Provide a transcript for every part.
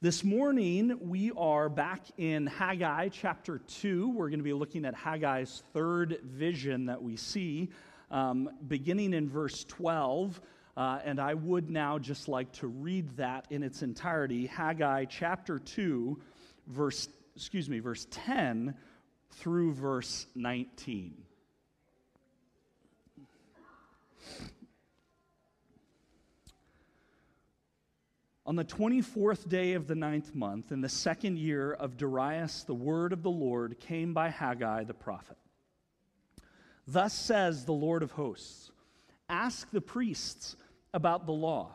This morning, we are back in Haggai chapter 2. We're going to be looking at Haggai's third vision that we see, um, beginning in verse 12. Uh, and I would now just like to read that in its entirety Haggai chapter 2, verse, excuse me, verse 10 through verse 19. On the 24th day of the ninth month, in the second year of Darius, the word of the Lord came by Haggai the prophet. Thus says the Lord of hosts Ask the priests about the law.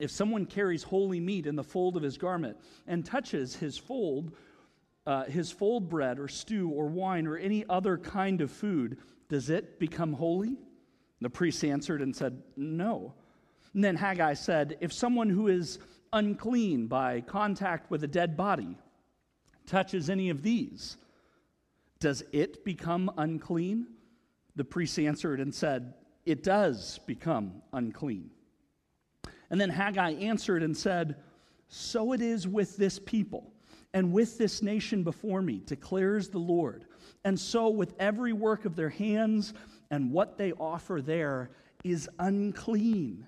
If someone carries holy meat in the fold of his garment and touches his fold, uh, his fold bread or stew or wine or any other kind of food, does it become holy? The priest answered and said, No. And then Haggai said, If someone who is unclean by contact with a dead body touches any of these, does it become unclean? The priest answered and said, It does become unclean. And then Haggai answered and said, So it is with this people and with this nation before me, declares the Lord. And so with every work of their hands and what they offer there is unclean.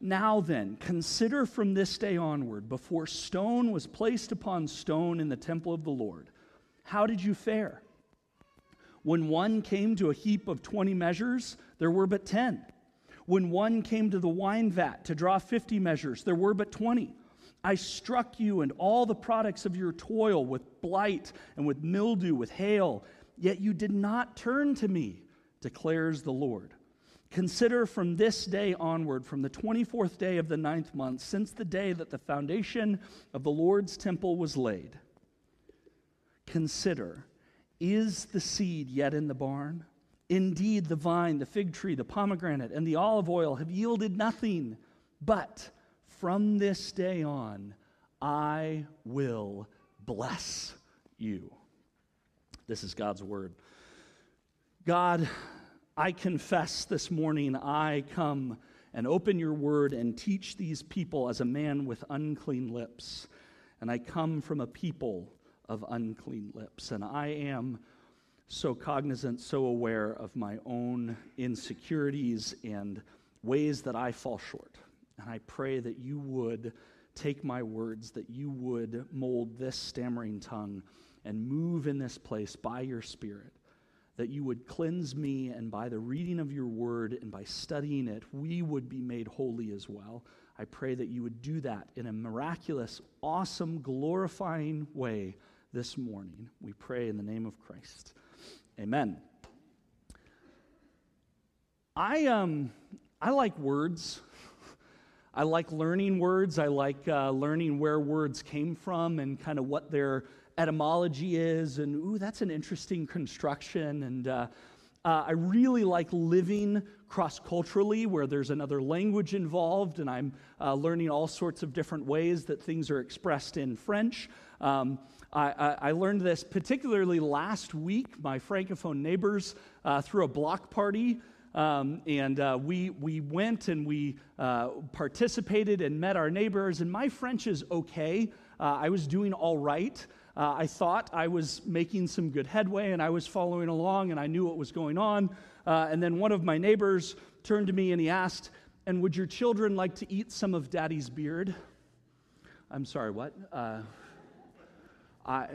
Now then, consider from this day onward, before stone was placed upon stone in the temple of the Lord, how did you fare? When one came to a heap of 20 measures, there were but 10. When one came to the wine vat to draw 50 measures, there were but 20. I struck you and all the products of your toil with blight and with mildew, with hail, yet you did not turn to me, declares the Lord. Consider from this day onward, from the 24th day of the ninth month, since the day that the foundation of the Lord's temple was laid. Consider, is the seed yet in the barn? Indeed, the vine, the fig tree, the pomegranate, and the olive oil have yielded nothing. But from this day on, I will bless you. This is God's word. God, I confess this morning, I come and open your word and teach these people as a man with unclean lips. And I come from a people of unclean lips. And I am so cognizant, so aware of my own insecurities and ways that I fall short. And I pray that you would take my words, that you would mold this stammering tongue and move in this place by your Spirit that you would cleanse me, and by the reading of your word and by studying it, we would be made holy as well. I pray that you would do that in a miraculous, awesome, glorifying way this morning. We pray in the name of Christ. Amen. I, um, I like words. I like learning words. I like uh, learning where words came from and kind of what their etymology is, and ooh, that's an interesting construction. And uh, uh, I really like living cross culturally where there's another language involved, and I'm uh, learning all sorts of different ways that things are expressed in French. Um, I, I, learned this particularly last week. My Francophone neighbors uh, threw a block party. Um, and uh, we, we went and we uh, participated and met our neighbors. And my French is okay. Uh, I was doing all right. Uh, I thought I was making some good headway and I was following along and I knew what was going on. Uh, and then one of my neighbors turned to me and he asked, And would your children like to eat some of daddy's beard? I'm sorry, what? Uh, I,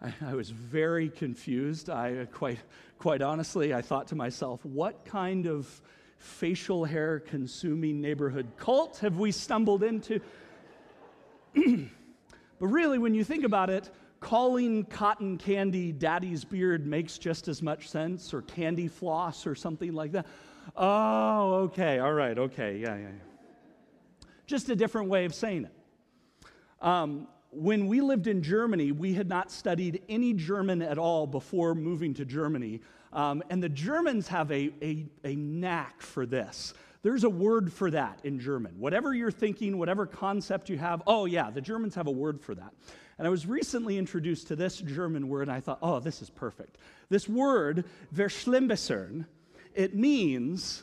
I, I, was very confused. I quite, quite honestly, I thought to myself, what kind of facial hair consuming neighborhood cult have we stumbled into? But really, when you think about it, calling cotton candy daddy's beard makes just as much sense, or candy floss, or something like that. Oh, okay, all right, okay, yeah, yeah. yeah. Just a different way of saying it. Um, when we lived in Germany, we had not studied any German at all before moving to Germany. Um, and the Germans have a, a, a knack for this. There's a word for that in German. Whatever you're thinking, whatever concept you have, oh, yeah, the Germans have a word for that. And I was recently introduced to this German word, and I thought, oh, this is perfect. This word, verschlimmbessern, it means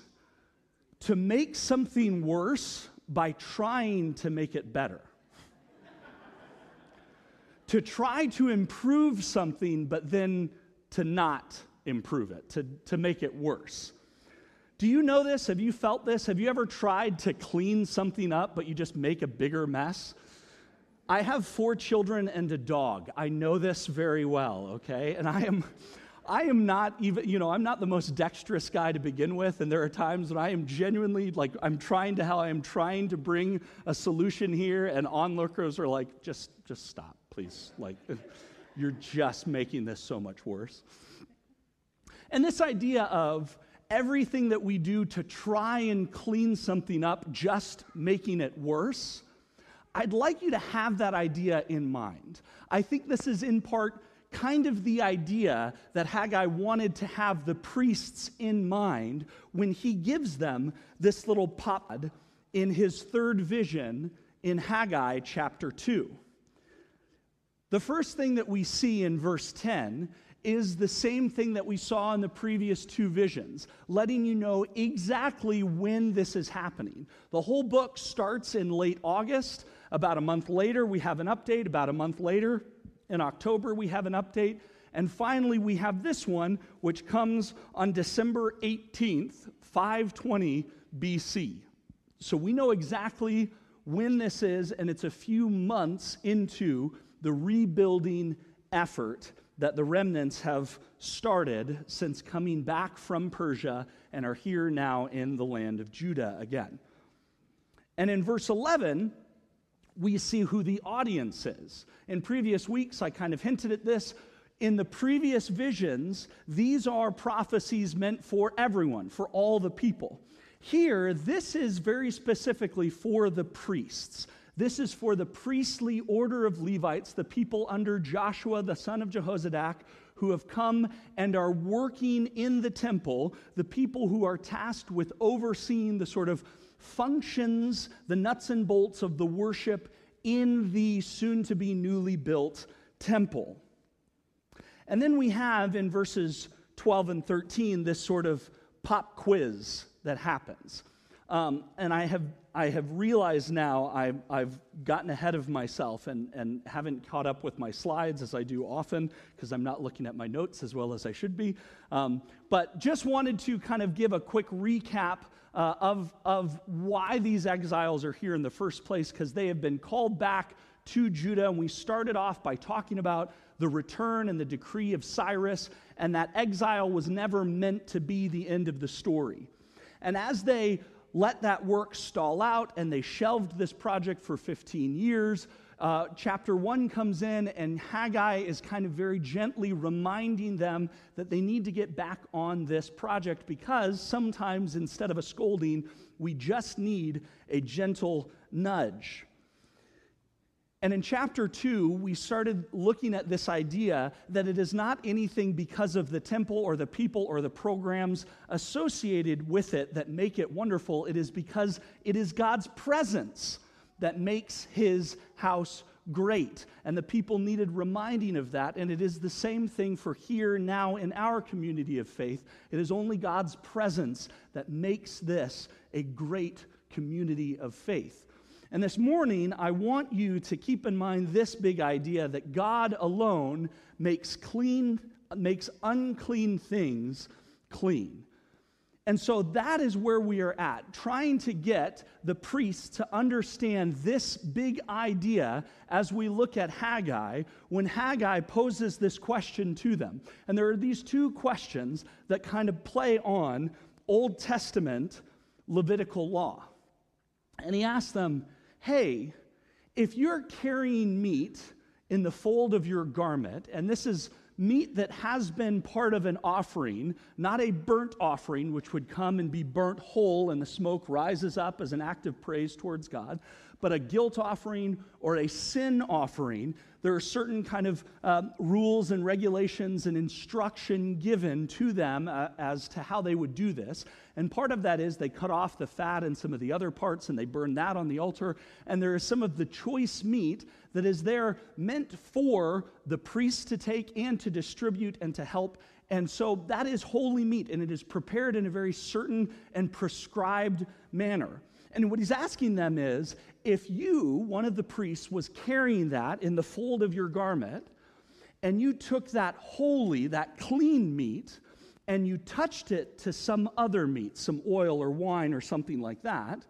to make something worse by trying to make it better. to try to improve something, but then to not improve it, to, to make it worse. Do you know this? Have you felt this? Have you ever tried to clean something up, but you just make a bigger mess? I have four children and a dog. I know this very well, okay? And I am. I am not even, you know, I'm not the most dexterous guy to begin with, and there are times when I am genuinely like, I'm trying to how I am trying to bring a solution here, and onlookers are like, just, just stop, please. Like, you're just making this so much worse. And this idea of everything that we do to try and clean something up, just making it worse, I'd like you to have that idea in mind. I think this is in part kind of the idea that Haggai wanted to have the priests in mind when he gives them this little pod in his third vision in Haggai chapter 2. The first thing that we see in verse 10 is the same thing that we saw in the previous two visions, letting you know exactly when this is happening. The whole book starts in late August. About a month later, we have an update. About a month later, in October, we have an update. And finally, we have this one, which comes on December 18th, 520 BC. So we know exactly when this is, and it's a few months into the rebuilding effort that the remnants have started since coming back from Persia and are here now in the land of Judah again. And in verse 11, we see who the audience is. In previous weeks, I kind of hinted at this. In the previous visions, these are prophecies meant for everyone, for all the people. Here, this is very specifically for the priests. This is for the priestly order of Levites, the people under Joshua, the son of Jehozadak, who have come and are working in the temple, the people who are tasked with overseeing the sort of functions, the nuts and bolts of the worship in the soon to be newly built temple. And then we have in verses 12 and 13 this sort of pop quiz that happens. Um, and I have, I have realized now I, I've gotten ahead of myself and, and haven't caught up with my slides as I do often because I'm not looking at my notes as well as I should be. Um, but just wanted to kind of give a quick recap uh, of, of why these exiles are here in the first place because they have been called back to Judah. And we started off by talking about the return and the decree of Cyrus, and that exile was never meant to be the end of the story. And as they let that work stall out and they shelved this project for 15 years. Uh, chapter 1 comes in, and Haggai is kind of very gently reminding them that they need to get back on this project because sometimes instead of a scolding, we just need a gentle nudge. And in chapter two, we started looking at this idea that it is not anything because of the temple or the people or the programs associated with it that make it wonderful. It is because it is God's presence that makes his house great. And the people needed reminding of that. And it is the same thing for here now in our community of faith. It is only God's presence that makes this a great community of faith. And this morning, I want you to keep in mind this big idea that God alone makes clean, makes unclean things clean. And so that is where we are at, trying to get the priests to understand this big idea as we look at Haggai, when Haggai poses this question to them. And there are these two questions that kind of play on Old Testament Levitical law. And he asks them, hey, if you're carrying meat in the fold of your garment, and this is meat that has been part of an offering, not a burnt offering, which would come and be burnt whole and the smoke rises up as an act of praise towards God, but a guilt offering or a sin offering, there are certain kind of um, rules and regulations and instruction given to them uh, as to how they would do this. And part of that is they cut off the fat and some of the other parts and they burn that on the altar. And there is some of the choice meat that is there meant for the priests to take and to distribute and to help. And so that is holy meat and it is prepared in a very certain and prescribed manner. And what he's asking them is if you, one of the priests, was carrying that in the fold of your garment, and you took that holy, that clean meat, and you touched it to some other meat, some oil or wine or something like that,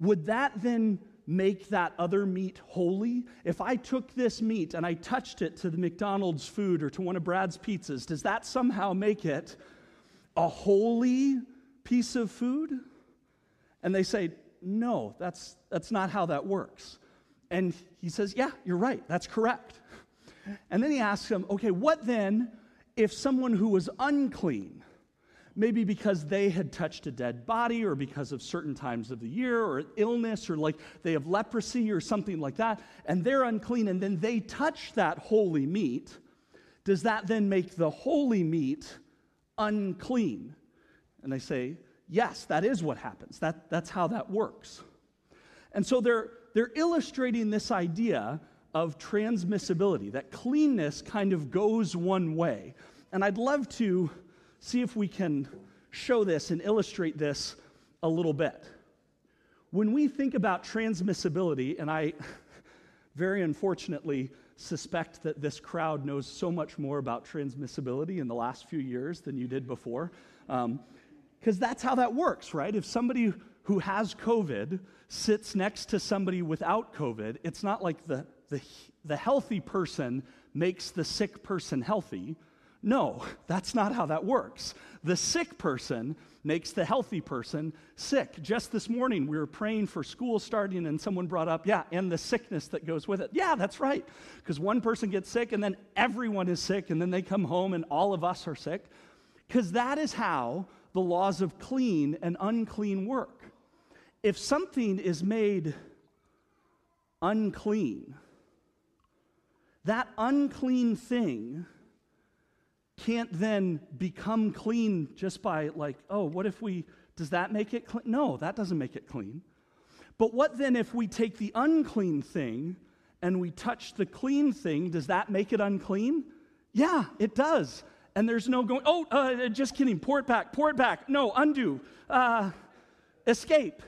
would that then make that other meat holy? If I took this meat and I touched it to the McDonald's food or to one of Brad's pizzas, does that somehow make it a holy piece of food? And they say, no, that's, that's not how that works. And he says, yeah, you're right, that's correct. And then he asks him, okay, what then if someone who was unclean, maybe because they had touched a dead body or because of certain times of the year or illness or like they have leprosy or something like that, and they're unclean and then they touch that holy meat, does that then make the holy meat unclean? And they say, yes, that is what happens. That, that's how that works. And so they're, they're illustrating this idea of transmissibility, that cleanness kind of goes one way. And I'd love to see if we can show this and illustrate this a little bit. When we think about transmissibility, and I very unfortunately suspect that this crowd knows so much more about transmissibility in the last few years than you did before, um, because that's how that works, right? If somebody who has COVID sits next to somebody without COVID, it's not like the, the, the healthy person makes the sick person healthy. No, that's not how that works. The sick person makes the healthy person sick. Just this morning, we were praying for school starting, and someone brought up, yeah, and the sickness that goes with it. Yeah, that's right. Because one person gets sick, and then everyone is sick, and then they come home, and all of us are sick. Because that is how the laws of clean and unclean work. If something is made unclean, that unclean thing can't then become clean just by, like, oh, what if we, does that make it clean? No, that doesn't make it clean. But what then if we take the unclean thing and we touch the clean thing? Does that make it unclean? Yeah, it does. And there's no going, oh, uh, just kidding, pour it back, pour it back. No, undo, uh, escape.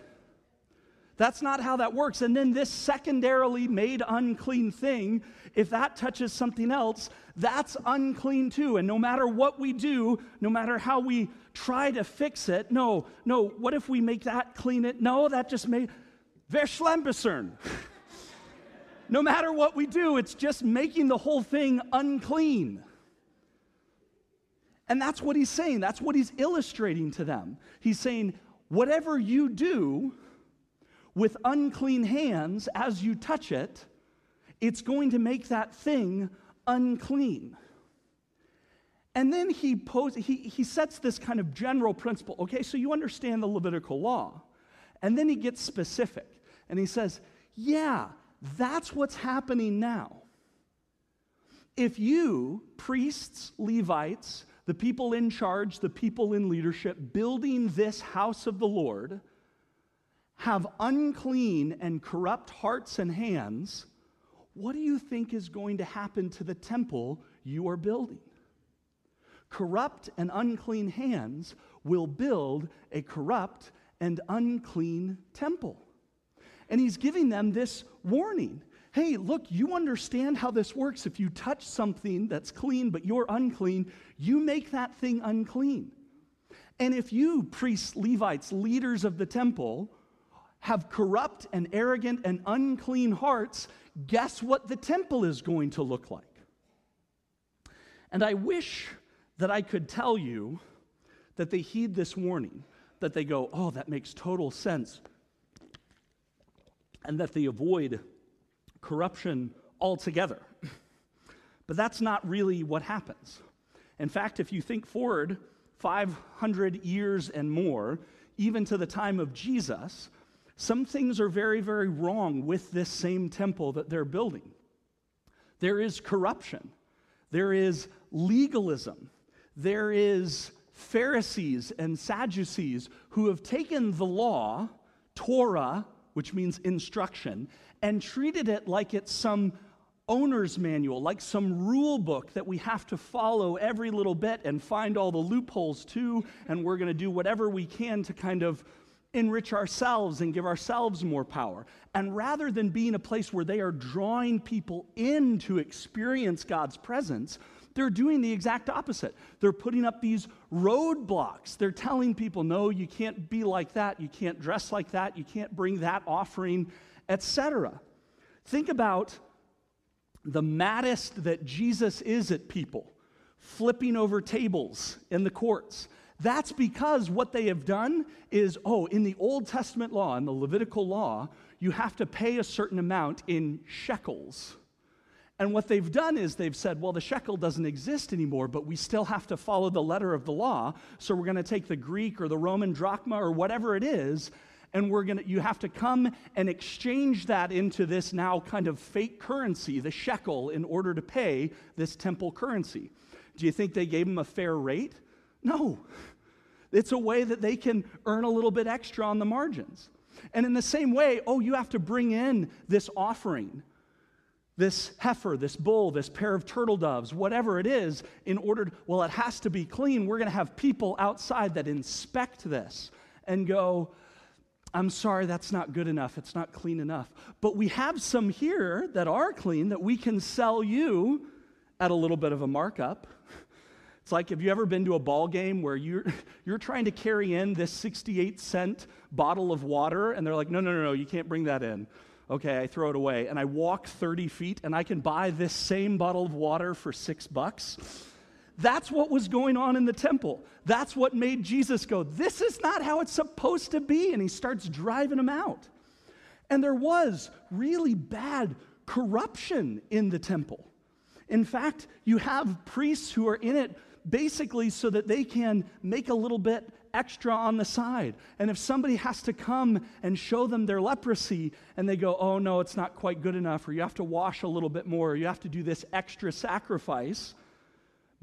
That's not how that works. And then this secondarily made unclean thing, if that touches something else, that's unclean too. And no matter what we do, no matter how we try to fix it, no, no, what if we make that clean it? No, that just made Verschlimmbessern. no matter what we do, it's just making the whole thing unclean. And that's what he's saying. That's what he's illustrating to them. He's saying, whatever you do, with unclean hands as you touch it, it's going to make that thing unclean. And then he, pose, he, he sets this kind of general principle. Okay, so you understand the Levitical law. And then he gets specific and he says, Yeah, that's what's happening now. If you, priests, Levites, the people in charge, the people in leadership, building this house of the Lord, have unclean and corrupt hearts and hands, what do you think is going to happen to the temple you are building? Corrupt and unclean hands will build a corrupt and unclean temple. And he's giving them this warning. Hey, look, you understand how this works. If you touch something that's clean but you're unclean, you make that thing unclean. And if you, priests, Levites, leaders of the temple, have corrupt and arrogant and unclean hearts, guess what the temple is going to look like? And I wish that I could tell you that they heed this warning, that they go, oh, that makes total sense, and that they avoid corruption altogether. but that's not really what happens. In fact, if you think forward 500 years and more, even to the time of Jesus, some things are very, very wrong with this same temple that they're building. There is corruption, there is legalism, there is Pharisees and Sadducees who have taken the law, Torah, which means instruction, and treated it like it's some owner's manual, like some rule book that we have to follow every little bit and find all the loopholes to, and we're going to do whatever we can to kind of enrich ourselves and give ourselves more power. And rather than being a place where they are drawing people in to experience God's presence, they're doing the exact opposite. They're putting up these roadblocks. They're telling people, no, you can't be like that, you can't dress like that, you can't bring that offering, etc. Think about the maddest that Jesus is at people, flipping over tables in the courts. That's because what they have done is, oh, in the Old Testament law, in the Levitical law, you have to pay a certain amount in shekels. And what they've done is they've said, well, the shekel doesn't exist anymore, but we still have to follow the letter of the law. So we're going to take the Greek or the Roman drachma or whatever it is, and we're going to, you have to come and exchange that into this now kind of fake currency, the shekel, in order to pay this temple currency. Do you think they gave them a fair rate? No. It's a way that they can earn a little bit extra on the margins. And in the same way, oh, you have to bring in this offering this heifer, this bull, this pair of turtle doves, whatever it is, in order, to, well, it has to be clean. We're going to have people outside that inspect this and go, I'm sorry, that's not good enough. It's not clean enough. But we have some here that are clean that we can sell you at a little bit of a markup. It's like, have you ever been to a ball game where you're, you're trying to carry in this 68 cent bottle of water, and they're like, no, no, no, no, you can't bring that in. Okay, I throw it away. And I walk 30 feet and I can buy this same bottle of water for six bucks. That's what was going on in the temple. That's what made Jesus go, This is not how it's supposed to be. And he starts driving them out. And there was really bad corruption in the temple. In fact, you have priests who are in it basically so that they can make a little bit extra on the side. And if somebody has to come and show them their leprosy and they go, oh no, it's not quite good enough, or you have to wash a little bit more, or you have to do this extra sacrifice,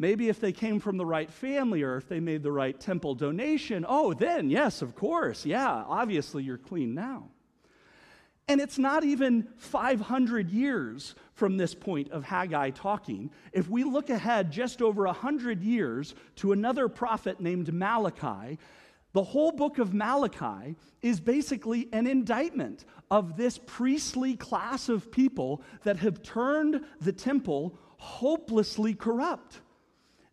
maybe if they came from the right family or if they made the right temple donation, oh, then yes, of course, yeah, obviously you're clean now. And it's not even 500 years from this point of Haggai talking. If we look ahead just over 100 years to another prophet named Malachi, the whole book of Malachi is basically an indictment of this priestly class of people that have turned the temple hopelessly corrupt.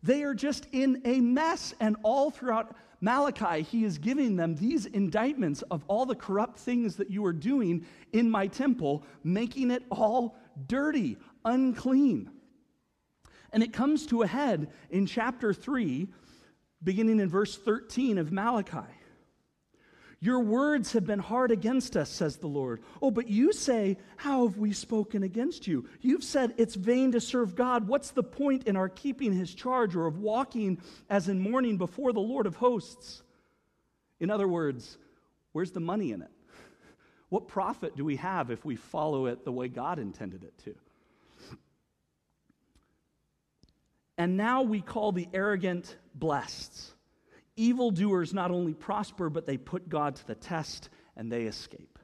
They are just in a mess, and all throughout Malachi, he is giving them these indictments of all the corrupt things that you are doing in my temple, making it all dirty, unclean. And it comes to a head in chapter 3, beginning in verse 13 of Malachi. Your words have been hard against us, says the Lord. Oh, but you say, How have we spoken against you? You've said it's vain to serve God. What's the point in our keeping his charge or of walking as in mourning before the Lord of hosts? In other words, where's the money in it? What profit do we have if we follow it the way God intended it to? And now we call the arrogant blessed. Evildoers not only prosper, but they put God to the test and they escape.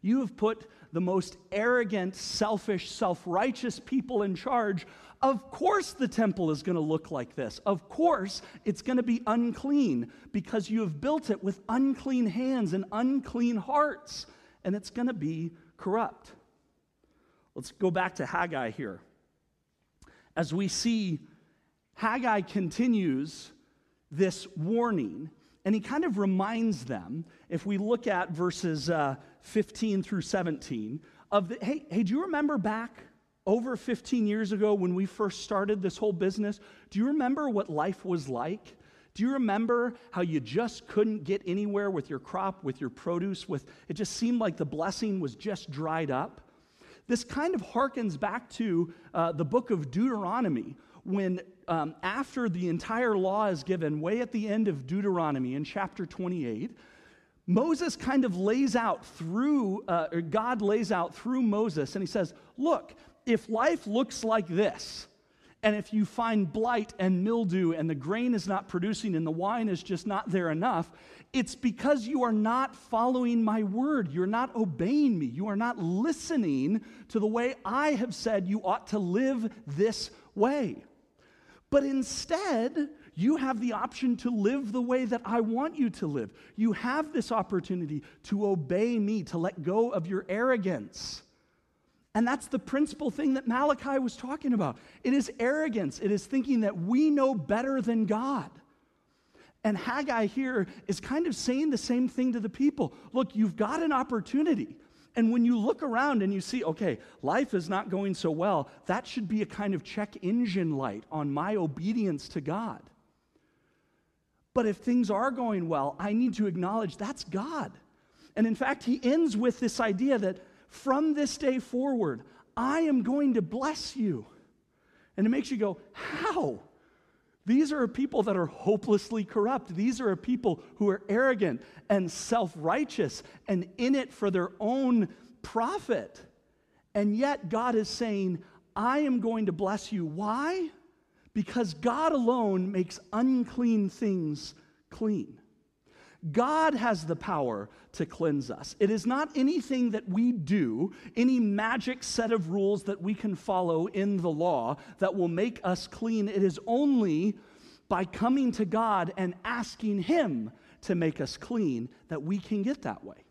You have put the most arrogant, selfish, self righteous people in charge. Of course, the temple is going to look like this. Of course, it's going to be unclean because you have built it with unclean hands and unclean hearts, and it's going to be corrupt. Let's go back to Haggai here. As we see, Haggai continues this warning, and he kind of reminds them, if we look at verses uh, 15 through 17, of the, hey, hey, do you remember back over 15 years ago when we first started this whole business? Do you remember what life was like? Do you remember how you just couldn't get anywhere with your crop, with your produce? With it just seemed like the blessing was just dried up. This kind of harkens back to uh, the book of Deuteronomy, when um, after the entire law is given, way at the end of Deuteronomy in chapter 28, Moses kind of lays out through, uh, or God lays out through Moses, and he says, Look, if life looks like this, and if you find blight and mildew, and the grain is not producing, and the wine is just not there enough, it's because you are not following my word. You're not obeying me. You are not listening to the way I have said you ought to live this way. But instead, You have the option to live the way that I want you to live. You have this opportunity to obey me, to let go of your arrogance. And that's the principal thing that Malachi was talking about. It is arrogance, it is thinking that we know better than God. And Haggai here is kind of saying the same thing to the people. Look, you've got an opportunity. And when you look around and you see, okay, life is not going so well, that should be a kind of check engine light on my obedience to God. But if things are going well, I need to acknowledge that's God. And in fact, he ends with this idea that from this day forward, I am going to bless you. And it makes you go, how? These are people that are hopelessly corrupt. These are people who are arrogant and self righteous and in it for their own profit. And yet, God is saying, I am going to bless you. Why? Because God alone makes unclean things clean. God has the power to cleanse us. It is not anything that we do, any magic set of rules that we can follow in the law that will make us clean. It is only by coming to God and asking Him to make us clean that we can get that way.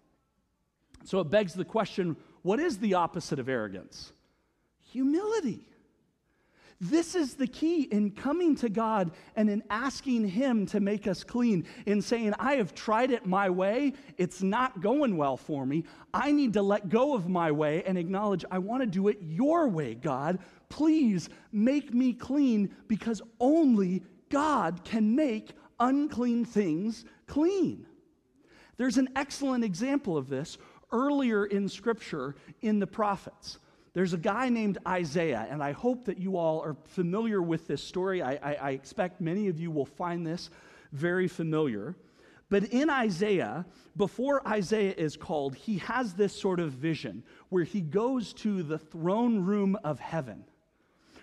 So it begs the question what is the opposite of arrogance? Humility. This is the key in coming to God and in asking Him to make us clean, in saying, I have tried it my way, it's not going well for me. I need to let go of my way and acknowledge, I want to do it your way, God. Please make me clean because only God can make unclean things clean. There's an excellent example of this earlier in Scripture in the prophets. There's a guy named Isaiah, and I hope that you all are familiar with this story. I, I, I, expect many of you will find this very familiar. But in Isaiah, before Isaiah is called, he has this sort of vision where he goes to the throne room of heaven,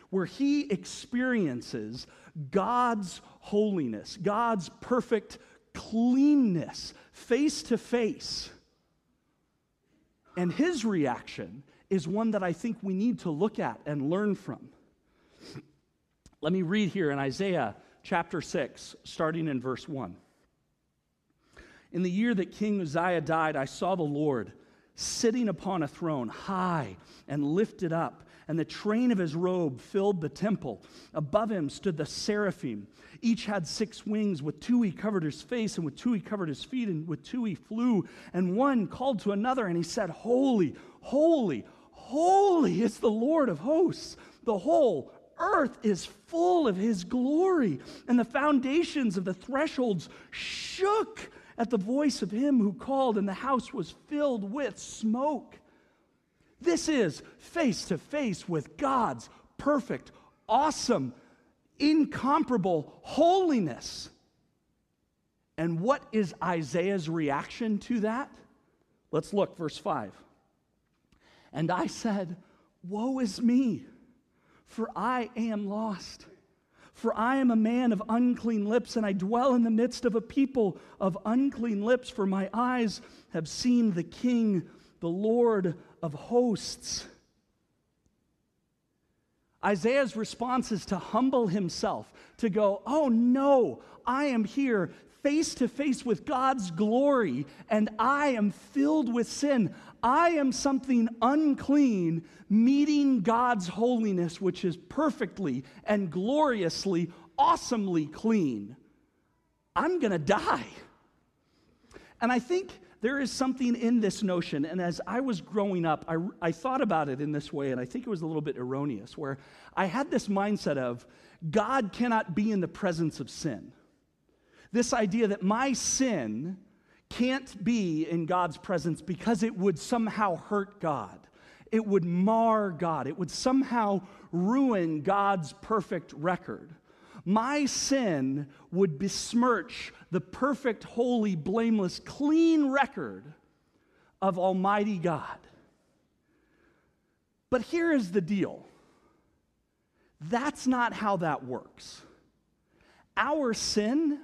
where he experiences God's holiness, God's perfect cleanness, face to face. And his reaction is one that I think we need to look at and learn from. Let me read here in Isaiah chapter 6, starting in verse 1. In the year that King Uzziah died, I saw the Lord sitting upon a throne, high and lifted up, and the train of his robe filled the temple. Above him stood the seraphim. Each had six wings. With two he covered his face, and with two he covered his feet, and with two he flew. And one called to another, and he said, Holy, holy, Holy is the Lord of hosts. The whole earth is full of his glory. And the foundations of the thresholds shook at the voice of him who called, and the house was filled with smoke. This is face to face with God's perfect, awesome, incomparable holiness. And what is Isaiah's reaction to that? Let's look, verse 5. And I said, Woe is me, for I am lost. For I am a man of unclean lips, and I dwell in the midst of a people of unclean lips, for my eyes have seen the King, the Lord of hosts. Isaiah's response is to humble himself, to go, Oh no, I am here face to face with God's glory, and I am filled with sin. I am something unclean, meeting God's holiness, which is perfectly and gloriously, awesomely clean. I'm going to die. And I think there is something in this notion. And as I was growing up, I, I thought about it in this way, and I think it was a little bit erroneous, where I had this mindset of God cannot be in the presence of sin. This idea that my sin can't be in God's presence because it would somehow hurt God. It would mar God. It would somehow ruin God's perfect record. My sin would besmirch the perfect, holy, blameless, clean record of Almighty God. But here is the deal that's not how that works. Our sin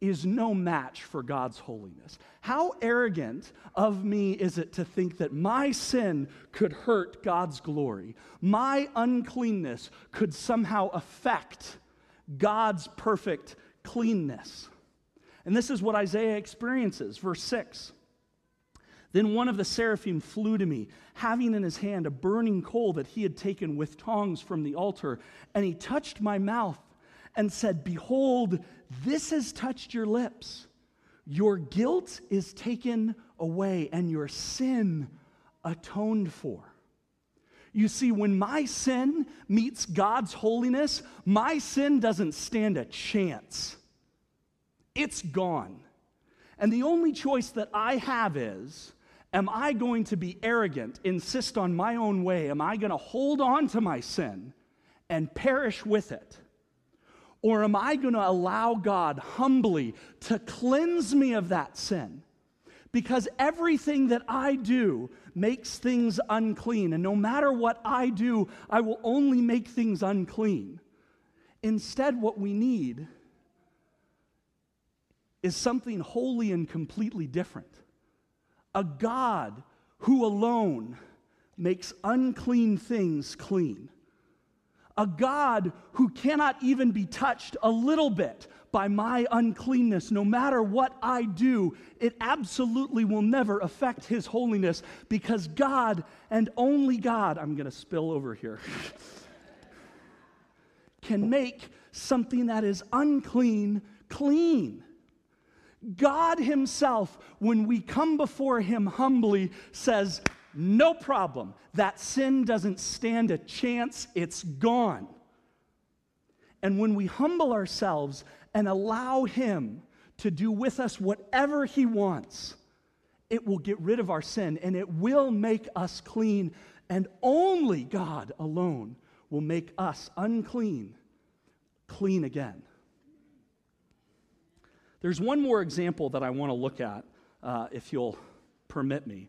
is no match for God's holiness. How arrogant of me is it to think that my sin could hurt God's glory? My uncleanness could somehow affect God's perfect cleanness. And this is what Isaiah experiences. Verse 6. Then one of the seraphim flew to me, having in his hand a burning coal that he had taken with tongs from the altar. And he touched my mouth and said, Behold, this has touched your lips. Your guilt is taken away, and your sin atoned for. You see, when my sin meets God's holiness, my sin doesn't stand a chance. It's gone. And the only choice that I have is am I going to be arrogant, insist on my own way? Am I going to hold on to my sin and perish with it? Or am I going to allow God humbly to cleanse me of that sin? Because everything that I do makes things unclean. And no matter what I do, I will only make things unclean. Instead, what we need is something wholly and completely different a God who alone makes unclean things clean. A God who cannot even be touched a little bit by my uncleanness. No matter what I do, it absolutely will never affect his holiness because God and only God, I'm going to spill over here, can make something that is unclean clean. God Himself, when we come before Him humbly, says, No problem. That sin doesn't stand a chance, it's gone. And when we humble ourselves and allow Him to do with us whatever He wants, it will get rid of our sin and it will make us clean. And only God alone will make us unclean clean again. There's one more example that I want to look at, uh, if you'll permit me.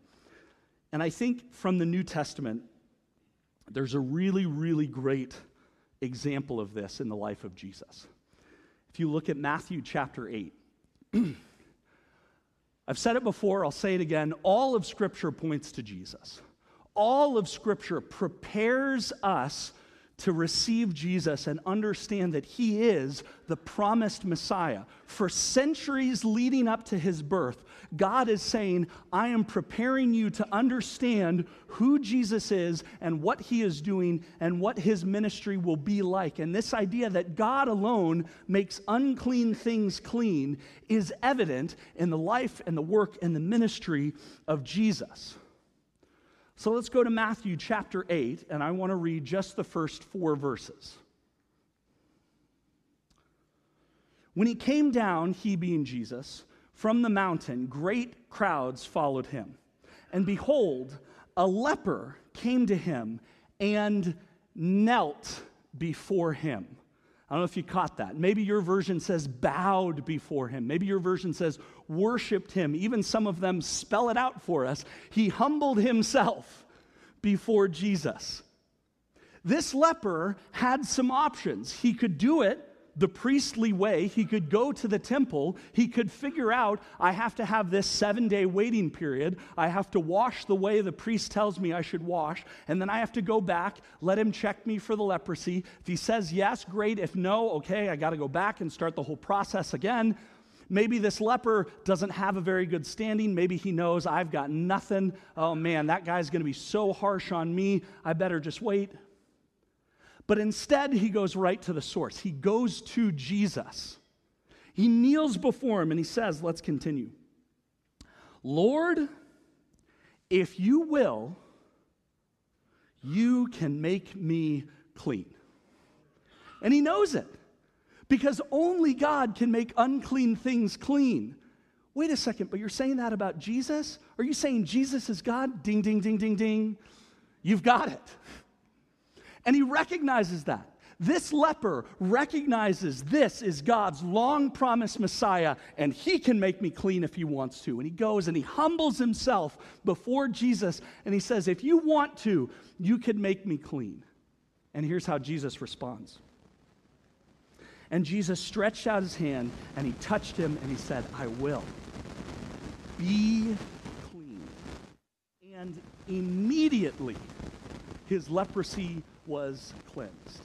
And I think from the New Testament, there's a really, really great example of this in the life of Jesus. If you look at Matthew chapter 8, I've said it before, I'll say it again. All of Scripture points to Jesus. All of Scripture prepares us to receive Jesus and understand that he is the promised Messiah. For centuries leading up to his birth, God is saying, I am preparing you to understand who Jesus is and what he is doing and what his ministry will be like. And this idea that God alone makes unclean things clean is evident in the life and the work and the ministry of Jesus. So let's go to Matthew chapter 8, and I want to read just the first four verses. When he came down, he being Jesus, from the mountain, great crowds followed him. And behold, a leper came to him and knelt before him. I don't know if you caught that. Maybe your version says bowed before him. Maybe your version says worshiped him. Even some of them spell it out for us. He humbled himself before Jesus. This leper had some options. He could do it the priestly way. He could go to the temple. He could figure out, I have to have this seven day waiting period. I have to wash the way the priest tells me I should wash. And then I have to go back, let him check me for the leprosy. If he says yes, great. If no, okay, I got to go back and start the whole process again. Maybe this leper doesn't have a very good standing. Maybe he knows I've got nothing. Oh man, that guy's going to be so harsh on me. I better just wait. But instead, he goes right to the source. He goes to Jesus. He kneels before him and he says, Let's continue. Lord, if you will, you can make me clean. And he knows it because only God can make unclean things clean. Wait a second, but you're saying that about Jesus? Are you saying Jesus is God? Ding, ding, ding, ding, ding. You've got it. And he recognizes that. This leper recognizes this is God's long promised Messiah, and he can make me clean if he wants to. And he goes and he humbles himself before Jesus, and he says, If you want to, you can make me clean. And here's how Jesus responds. And Jesus stretched out his hand and he touched him and he said, I will. Be clean. And immediately his leprosy was cleansed.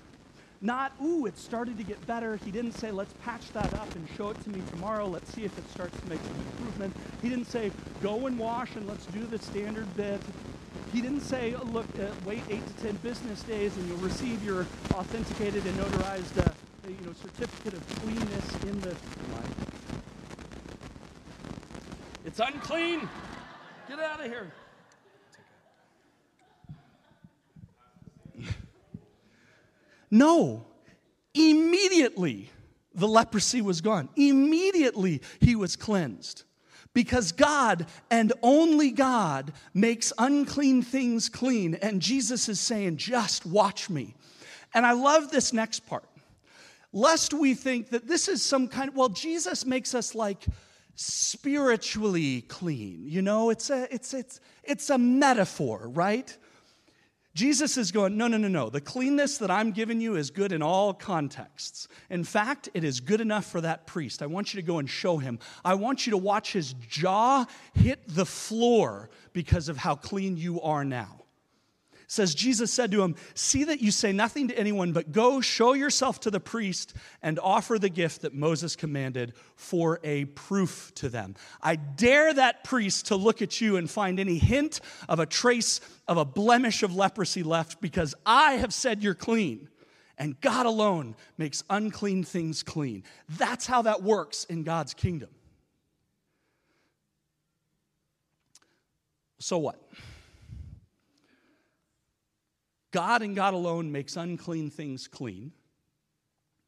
not, ooh, it started to get better. He didn't say, let's patch that up and show it to me tomorrow. Let's see if it starts to make some improvement. He didn't say, go and wash and let's do the standard bit. He didn't say, look, uh, wait eight to ten business days and you'll receive your authenticated and notarized uh, you know, certificate of cleanness in the line. It's unclean. Get out of here. No. Immediately, the leprosy was gone. Immediately, he was cleansed. Because God and only God makes unclean things clean. And Jesus is saying, just watch me. And I love this next part. Lest we think that this is some kind of, well, Jesus makes us like spiritually clean. You know, it's a, it's, it's, it's a metaphor, right? Jesus is going, no, no, no, no. The cleanness that I'm giving you is good in all contexts. In fact, it is good enough for that priest. I want you to go and show him. I want you to watch his jaw hit the floor because of how clean you are now says Jesus said to him, "See that you say nothing to anyone, but go show yourself to the priest and offer the gift that Moses commanded for a proof to them." I dare that priest to look at you and find any hint of a trace of a blemish of leprosy left because I have said you're clean. And God alone makes unclean things clean. That's how that works in God's kingdom. So what? God and God alone makes unclean things clean.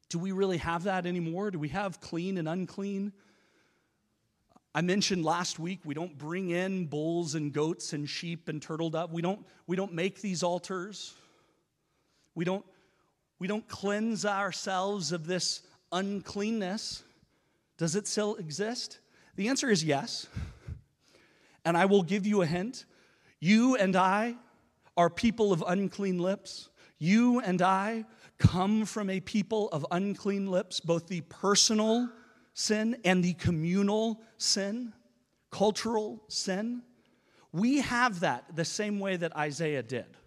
Do we really have that anymore? Do we have clean and unclean? I mentioned last week we don't bring in bulls and goats and sheep and turtle dove. We don't, we don't make these altars. We don't, we don't cleanse ourselves of this uncleanness. Does it still exist? The answer is yes. And I will give you a hint. You and I are people of unclean lips. You and I come from a people of unclean lips, both the personal sin and the communal sin, cultural sin. We have that the same way that Isaiah did.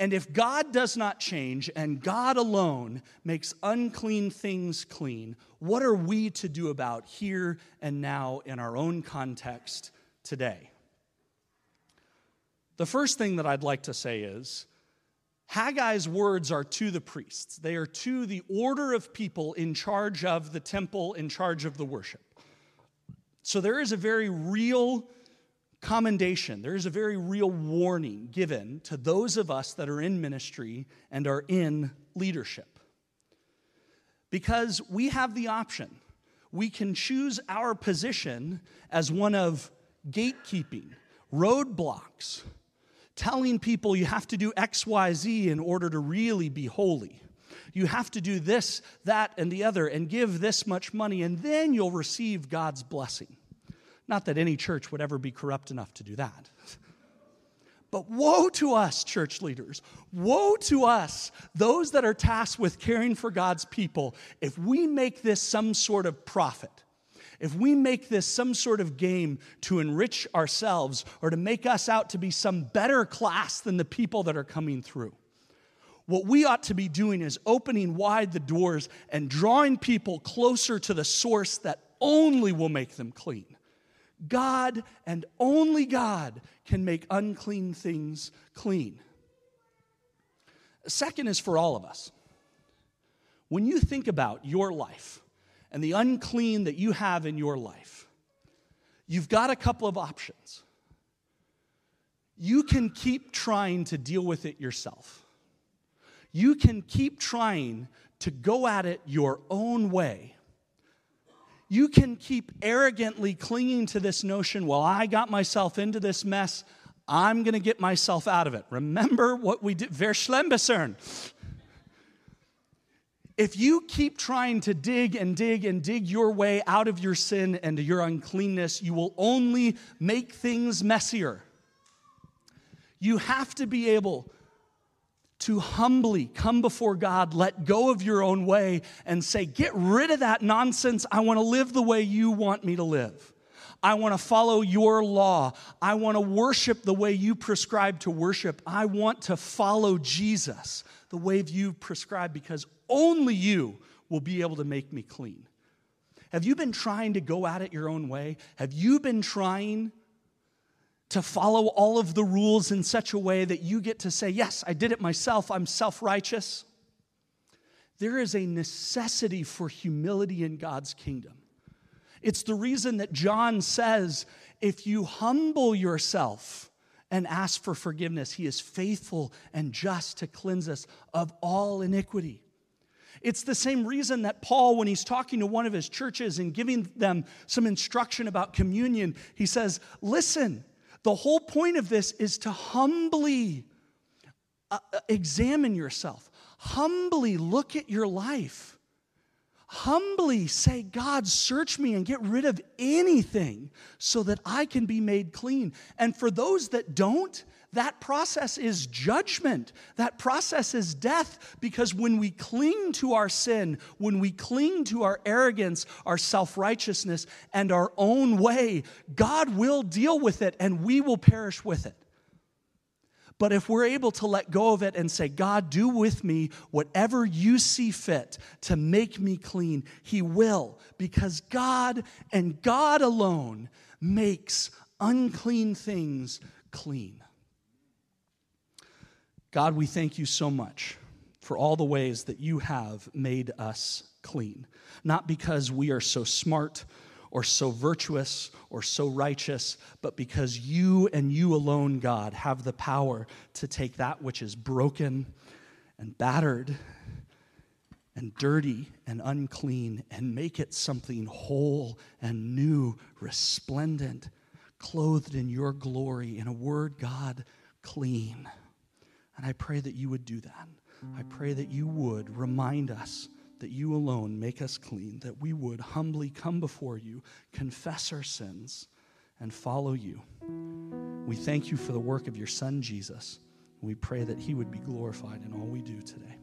And if God does not change and God alone makes unclean things clean, what are we to do about here and now in our own context today? The first thing that I'd like to say is Haggai's words are to the priests, they are to the order of people in charge of the temple, in charge of the worship. So there is a very real commendation, there is a very real warning given to those of us that are in ministry and are in leadership. Because we have the option. We can choose our position as one of gatekeeping, roadblocks, telling people you have to do XYZ in order to really be holy. You have to do this, that, and the other, and give this much money, and then you'll receive God's blessing. Not that any church would ever be corrupt enough to do that. But woe to us, church leaders. Woe to us, those that are tasked with caring for God's people, if we make this some sort of profit if we make this some sort of game to enrich ourselves or to make us out to be some better class than the people that are coming through, what we ought to be doing is opening wide the doors and drawing people closer to the source that only will make them clean. God and only God can make unclean things clean. Second is for all of us. When you think about your life, and the unclean that you have in your life, you've got a couple of options. You can keep trying to deal with it yourself. You can keep trying to go at it your own way. You can keep arrogantly clinging to this notion, well, I got myself into this mess. I'm going to get myself out of it. Remember what we did, Verschlimmbessern if you keep trying to dig and dig and dig your way out of your sin and your uncleanness, you will only make things messier. You have to be able to humbly come before God, let go of your own way, and say, Get rid of that nonsense. I want to live the way you want me to live. I want to follow your law. I want to worship the way you prescribe to worship. I want to follow Jesus the way you prescribe because only you will be able to make me clean. Have you been trying to go at it your own way? Have you been trying to follow all of the rules in such a way that you get to say, Yes, I did it myself, I'm self righteous? There is a necessity for humility in God's kingdom. It's the reason that John says, If you humble yourself, and ask for forgiveness. He is faithful and just to cleanse us of all iniquity. It's the same reason that Paul, when he's talking to one of his churches and giving them some instruction about communion, he says, Listen, the whole point of this is to humbly uh, uh, examine yourself, humbly look at your life, humbly say, God, search me and get rid of anything so that I can be made clean. And for those that don't, that process is judgment. That process is death because when we cling to our sin, when we cling to our arrogance, our self righteousness, and our own way, God will deal with it and we will perish with it. But if we're able to let go of it and say, God, do with me whatever you see fit to make me clean, He will, because God and God alone makes unclean things clean. God, we thank you so much for all the ways that you have made us clean. Not because we are so smart or so virtuous or so righteous, but because you and you alone, God, have the power to take that which is broken and battered and dirty and unclean and make it something whole and new, resplendent, clothed in your glory. In a word, God, clean. And I pray that you would do that. I pray that you would remind us that you alone make us clean, that we would humbly come before you, confess our sins, and follow you. We thank you for the work of your Son, Jesus. We pray that he would be glorified in all we do today.